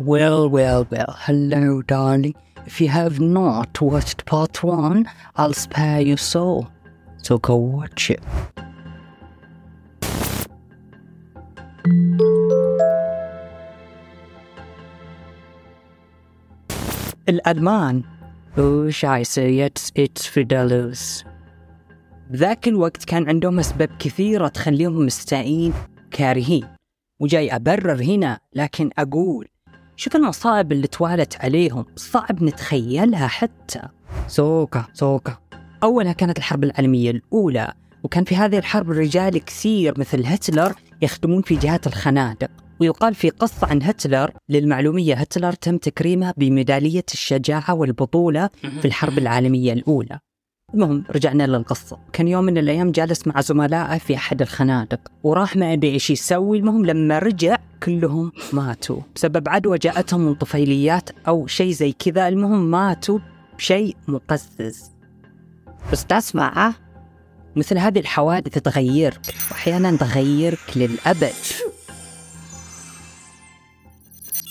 Well, well, well. Hello, darling. If you have not watched part one, I'll spare your soul. So go watch it. الألمان وش عايسة اتس اتس فيدالوس بذاك الوقت كان عندهم أسباب كثيرة تخليهم مستائين كارهين وجاي أبرر هنا لكن أقول شوف المصائب اللي توالت عليهم. صعب نتخيلها حتى. سوكا سوكا. أولها كانت الحرب العالمية الأولى وكان في هذه الحرب رجال كثير مثل هتلر يخدمون في جهات الخنادق. ويقال في قصة عن هتلر للمعلومية هتلر تم تكريمه بميدالية الشجاعة والبطولة في الحرب العالمية الأولى. المهم رجعنا للقصة. كان يوم من الأيام جالس مع زملائه في أحد الخنادق وراح ما أدري إيش يسوي. المهم لما رجع كلهم ماتوا بسبب عدوى جاءتهم من طفيليات أو شيء زي كذا. المهم ماتوا بشيء مقزز. بس تسمع مثل هذه الحوادث تغيرك وأحيانا تغيرك للأبد.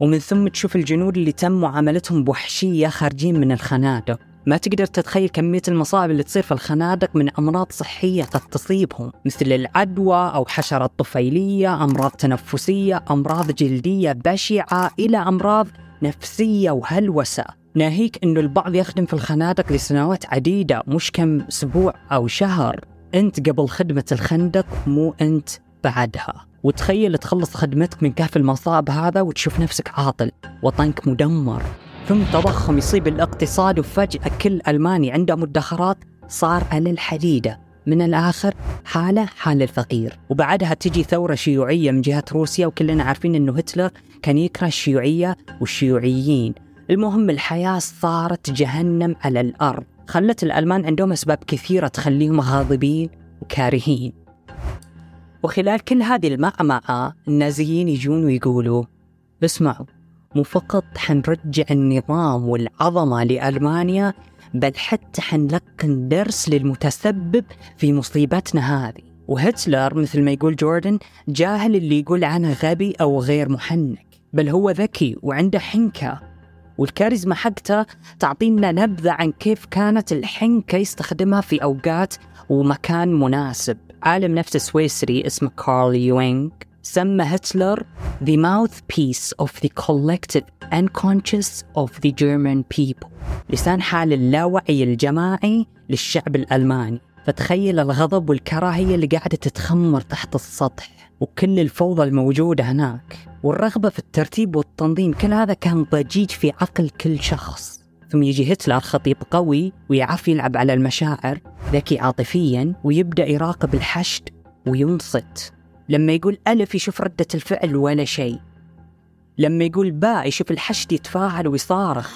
ومن ثم تشوف الجنود اللي تم معاملتهم بوحشية خارجين من الخنادق. ما تقدر تتخيل كمية المصائب اللي تصير في الخنادق من أمراض صحية قد تصيبهم مثل العدوى أو حشرات طفيلية أمراض تنفسية أمراض جلدية بشعة إلى أمراض نفسية وهلوسة. ناهيك أنه البعض يخدم في الخنادق لسنوات عديدة مش كم أسبوع أو شهر. أنت قبل خدمة الخندق مو أنت بعدها. وتخيل تخلص خدمتك من كهف المصائب هذا وتشوف نفسك عاطل وطنك مدمر. ثم تضخم يصيب الاقتصاد وفجأة كل ألماني عنده مدخرات صار على الحديدة. من الآخر حالة حال الفقير. وبعدها تجي ثورة شيوعية من جهة روسيا وكلنا عارفين أنه هتلر كان يكره الشيوعية والشيوعيين. المهم الحياة صارت جهنم على الأرض. خلت الألمان عندهم أسباب كثيرة تخليهم غاضبين وكارهين. وخلال كل هذه المعمعة النازيين يجون ويقولوا اسمعوا مو فقط حنرجع النظام والعظمة لألمانيا بل حتى حنلقن درس للمتسبب في مصيبتنا هذه. وهتلر مثل ما يقول جوردن جاهل اللي يقول عنه غبي أو غير محنك بل هو ذكي وعنده حنكة. والكاريزما حقته تعطينا نبذة عن كيف كانت الحنكة يستخدمها في أوقات ومكان مناسب. عالم نفس سويسري اسمه كارل يوينغ. سمى هتلر the mouthpiece of the collective unconscious of the German people لسان حال اللاوعي الجماعي للشعب الألماني. فتخيل الغضب والكراهية اللي قاعدة تتخمر تحت السطح وكل الفوضى الموجودة هناك. والرغبة في الترتيب والتنظيم كل هذا كان ضجيج في عقل كل شخص. ثم يجي هتلر خطيب قوي ويعرف يلعب على المشاعر ذكي عاطفيا ويبدأ يراقب الحشد وينصت. لما يقول ألف يشوف ردة الفعل ولا شيء. لما يقول باء يشوف الحشد يتفاعل ويصارخ.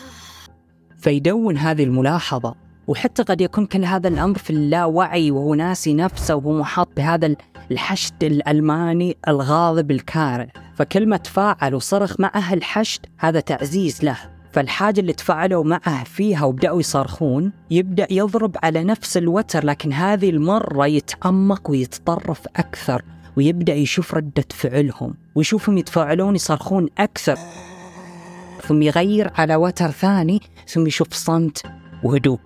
فيدون هذه الملاحظة. وحتى قد يكون كل هذا الأمر في اللاوعي وهو ناسي نفسه وهو محاط بهذا الحشد الألماني الغاضب الكاره فكلمة تفاعل وصرخ معه الحشد هذا تعزيز له. فالحاجة اللي تفاعلوا معه فيها وبدأوا يصرخون يبدأ يضرب على نفس الوتر لكن هذه المرة يتعمق ويتطرف أكثر. ويبدأ يشوف ردة فعلهم ويشوفهم يتفاعلون يصرخون أكثر. ثم يغير على وتر ثاني ثم يشوف صمت وهدوء.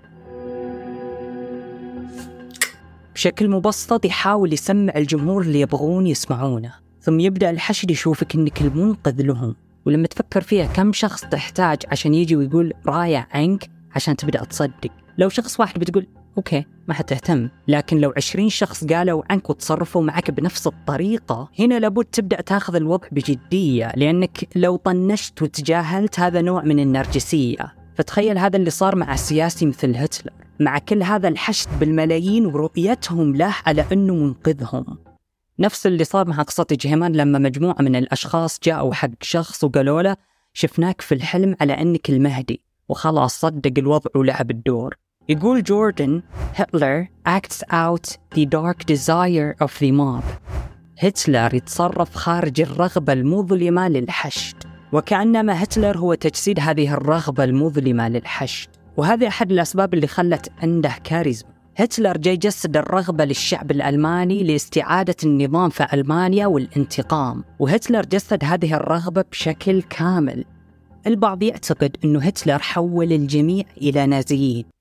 بشكل مبسط يحاول يسمع الجمهور اللي يبغون يسمعونه ثم يبدأ الحشد يشوفك إنك المنقذ لهم. ولما تفكر فيها كم شخص تحتاج عشان يجي ويقول راية عنك عشان تبدأ تصدق؟ لو شخص واحد بتقول أوكي ما حتهتم. لكن لو عشرين شخص قالوا عنك وتصرفوا معك بنفس الطريقة هنا لابد تبدأ تاخذ الوضع بجدية لأنك لو طنشت وتجاهلت هذا نوع من النرجسية. فتخيل هذا اللي صار مع سياسي مثل هتلر. مع كل هذا الحشد بالملايين ورؤيتهم له على أنه منقذهم. نفس اللي صار مع قصة جهيمان لما مجموعة من الأشخاص جاءوا حق شخص وقالوا له شفناك في الحلم على أنك المهدي. وخلاص صدق الوضع ولعب الدور. يقول جوردن هتلر acts out the dark desire of the mob. هتلر يتصرف خارج الرغبة المظلمة للحشد. وكأنما هتلر هو تجسيد هذه الرغبة المظلمة للحشد. وهذه أحد الأسباب اللي خلت عنده كاريزما. هتلر جاي يجسد الرغبة للشعب الألماني لاستعادة النظام في ألمانيا والانتقام. وهتلر جسد هذه الرغبة بشكل كامل. البعض يعتقد أنه هتلر حول الجميع إلى نازيين.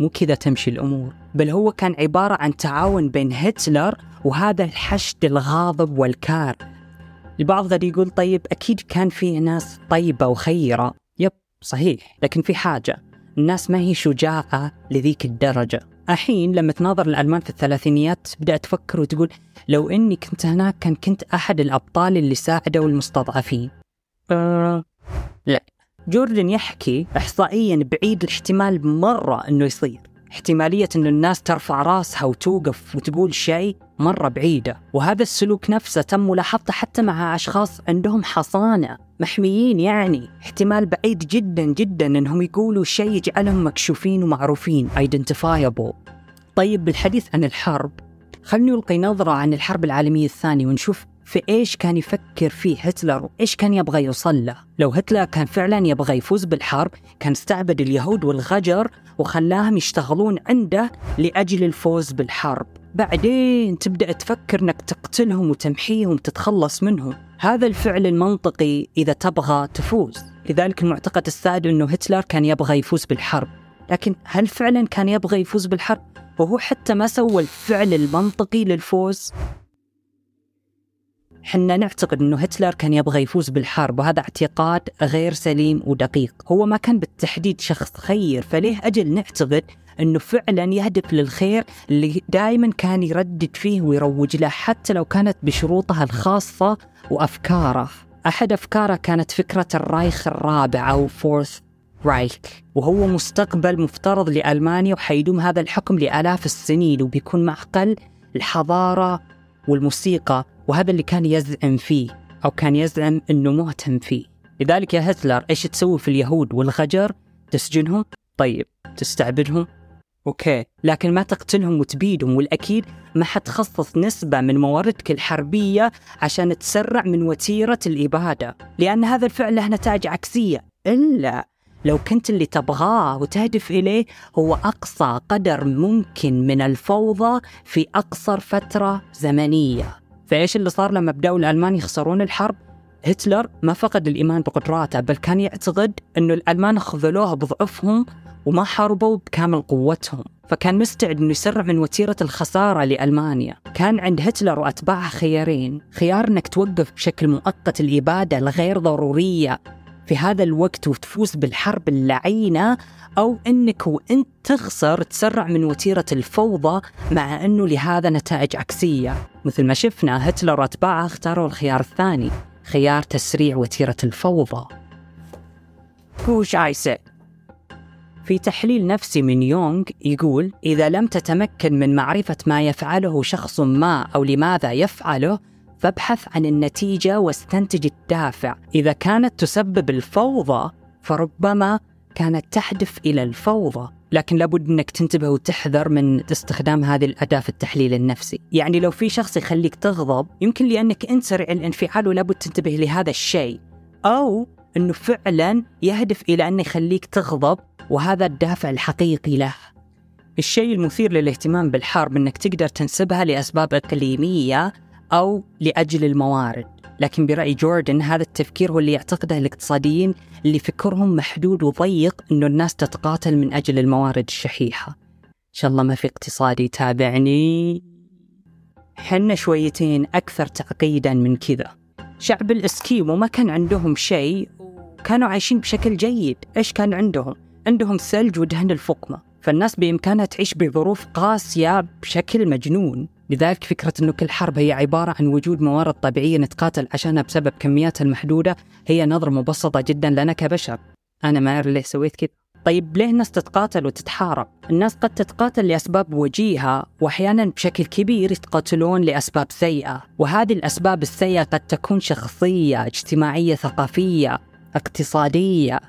مو كذا تمشي الأمور بل هو كان عبارة عن تعاون بين هتلر وهذا الحشد الغاضب والكار. البعض قد يقول طيب أكيد كان في ناس طيبة وخيرة. يب صحيح لكن في حاجة الناس ما هي شجاعة لذيك الدرجة. الحين لما تناظر الألمان في الثلاثينيات تبدأ تفكر وتقول لو إني كنت هناك كان كنت أحد الأبطال اللي ساعدوا المستضعفين. أه جوردن يحكي إحصائيا بعيد الاحتمال مرة إنه يصير. احتمالية أن الناس ترفع راسها وتوقف وتقول شيء مرة بعيدة. وهذا السلوك نفسه تم ملاحظته حتى مع أشخاص عندهم حصانة محميين يعني. احتمال بعيد جدا جدا أنهم يقولوا شيء يجعلهم مكشوفين ومعروفين identifiable. طيب بالحديث عن الحرب. خلني نلقي نظرة عن الحرب العالمية الثانية ونشوف في إيش كان يفكر فيه هتلر؟ وايش كان يبغى يوصل له لو هتلر كان فعلا يبغى يفوز بالحرب كان استعبد اليهود والغجر وخلاهم يشتغلون عنده لأجل الفوز بالحرب. بعدين تبدأ تفكر إنك تقتلهم وتمحيهم وتتخلص منهم. هذا الفعل المنطقي إذا تبغى تفوز. لذلك المعتقد السائد إنه هتلر كان يبغى يفوز بالحرب. لكن هل فعلا كان يبغى يفوز بالحرب؟ وهو حتى ما سوى الفعل المنطقي للفوز؟ حنا نعتقد إنه هتلر كان يبغى يفوز بالحرب وهذا اعتقاد غير سليم ودقيق. هو ما كان بالتحديد شخص خير فليه أجل نعتقد إنه فعلا يهدف للخير اللي دائما كان يردد فيه ويروج له حتى لو كانت بشروطها الخاصة وأفكاره. أحد أفكاره كانت فكرة الرايخ الرابع أو فورث رايك وهو مستقبل مفترض لألمانيا وحيدوم هذا الحكم لآلاف السنين وبيكون معقل الحضارة والموسيقى. وهذا اللي كان يزعم فيه أو كان يزعم أنه مهتم فيه. لذلك يا هتلر إيش تسوي في اليهود والغجر؟ تسجنهم؟ طيب تستعبدهم؟ أوكي لكن ما تقتلهم وتبيدهم والأكيد ما حتخصص نسبة من مواردك الحربية عشان تسرع من وتيرة الإبادة لأن هذا الفعل له نتائج عكسية. إلا لو كنت اللي تبغاه وتهدف إليه هو أقصى قدر ممكن من الفوضى في أقصر فترة زمنية. فايش اللي صار لما بدأوا الألمان يخسرون الحرب؟ هتلر ما فقد الإيمان بقدراته بل كان يعتقد إنه الألمان خذلوه بضعفهم وما حاربوا بكامل قوتهم فكان مستعد إنه يسرع من وتيرة الخسارة لألمانيا كان عند هتلر وأتباعه خيارين خيار إنك توقف بشكل مؤقت الإبادة الغير ضرورية في هذا الوقت وتفوز بالحرب اللعينة أو إنك وانت تخسر تسرع من وتيرة الفوضى مع إنه لهذا نتائج عكسية. مثل ما شفنا هتلر واتباعه اختاروا الخيار الثاني خيار تسريع وتيرة الفوضى. في تحليل نفسي من يونغ يقول إذا لم تتمكن من معرفة ما يفعله شخص ما أو لماذا يفعله فابحث عن النتيجة واستنتج الدافع. إذا كانت تسبب الفوضى فربما كانت تحدف إلى الفوضى. لكن لابد أنك تنتبه وتحذر من استخدام هذه الأداة في التحليل النفسي. يعني لو في شخص يخليك تغضب يمكن لأنك أنت سريع الانفعال ولابد تنتبه لهذا الشيء. أو أنه فعلا يهدف إلى أن يخليك تغضب وهذا الدافع الحقيقي له. الشيء المثير للاهتمام بالحرب أنك تقدر تنسبها لأسباب إقليمية أو لأجل الموارد. لكن برأي جوردن هذا التفكير هو اللي يعتقده الاقتصاديين اللي فكرهم محدود وضيق أنه الناس تتقاتل من أجل الموارد الشحيحة. إن شاء الله ما في اقتصادي يتابعني حنا شويتين أكثر تعقيدا من كذا. شعب الإسكيمو ما كان عندهم شيء كانوا عايشين بشكل جيد. إيش كان عندهم؟ عندهم ثلج ودهن الفقمة. فالناس بإمكانها تعيش بظروف قاسية بشكل مجنون. لذلك فكرة أنه كل حرب هي عبارة عن وجود موارد طبيعية نتقاتل عشانها بسبب كمياتها المحدودة هي نظرة مبسطة جدا لنا كبشر. أنا ما أعرف ليه سويت كذا طيب ليه الناس تتقاتل وتتحارب؟ الناس قد تتقاتل لأسباب وجيهة وأحيانا بشكل كبير يتقاتلون لأسباب سيئة. وهذه الأسباب السيئة قد تكون شخصية اجتماعية ثقافية اقتصادية.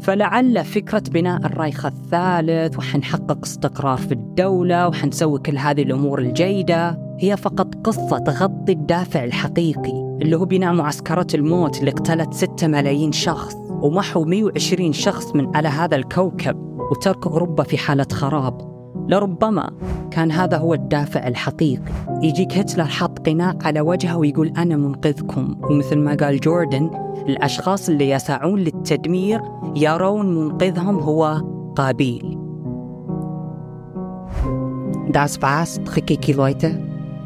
فلعل فكرة بناء الرايخ الثالث وحنحقق استقرار في الدولة وحنسوي كل هذه الأمور الجيدة. هي فقط قصة تغطي الدافع الحقيقي اللي هو بناء معسكرات الموت اللي اقتلت 6 ملايين شخص ومحوا 120 شخص من على هذا الكوكب وترك أوروبا في حالة خراب. لربما كان هذا هو الدافع الحقيقي. يجيك هتلر حط الانحناء على وجهه ويقول أنا منقذكم ومثل ما قال جوردن الأشخاص اللي يسعون للتدمير يرون منقذهم هو قابيل Das war's, ich Leute.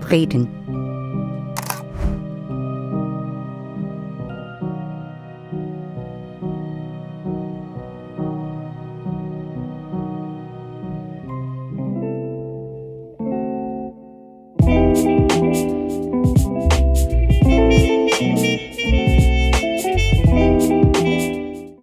Frieden.